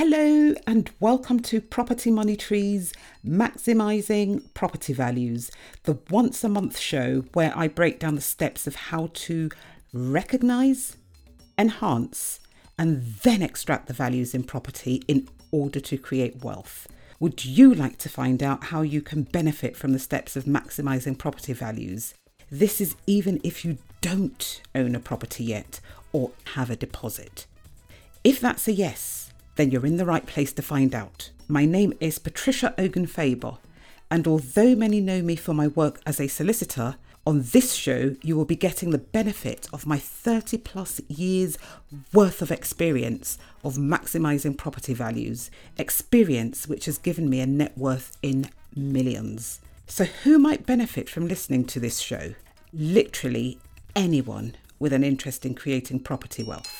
Hello and welcome to Property Money Trees Maximizing Property Values, the once a month show where I break down the steps of how to recognize, enhance, and then extract the values in property in order to create wealth. Would you like to find out how you can benefit from the steps of maximizing property values? This is even if you don't own a property yet or have a deposit. If that's a yes, then you're in the right place to find out. My name is Patricia Ogan Faber, and although many know me for my work as a solicitor, on this show you will be getting the benefit of my 30 plus years worth of experience of maximizing property values, experience which has given me a net worth in millions. So, who might benefit from listening to this show? Literally anyone with an interest in creating property wealth.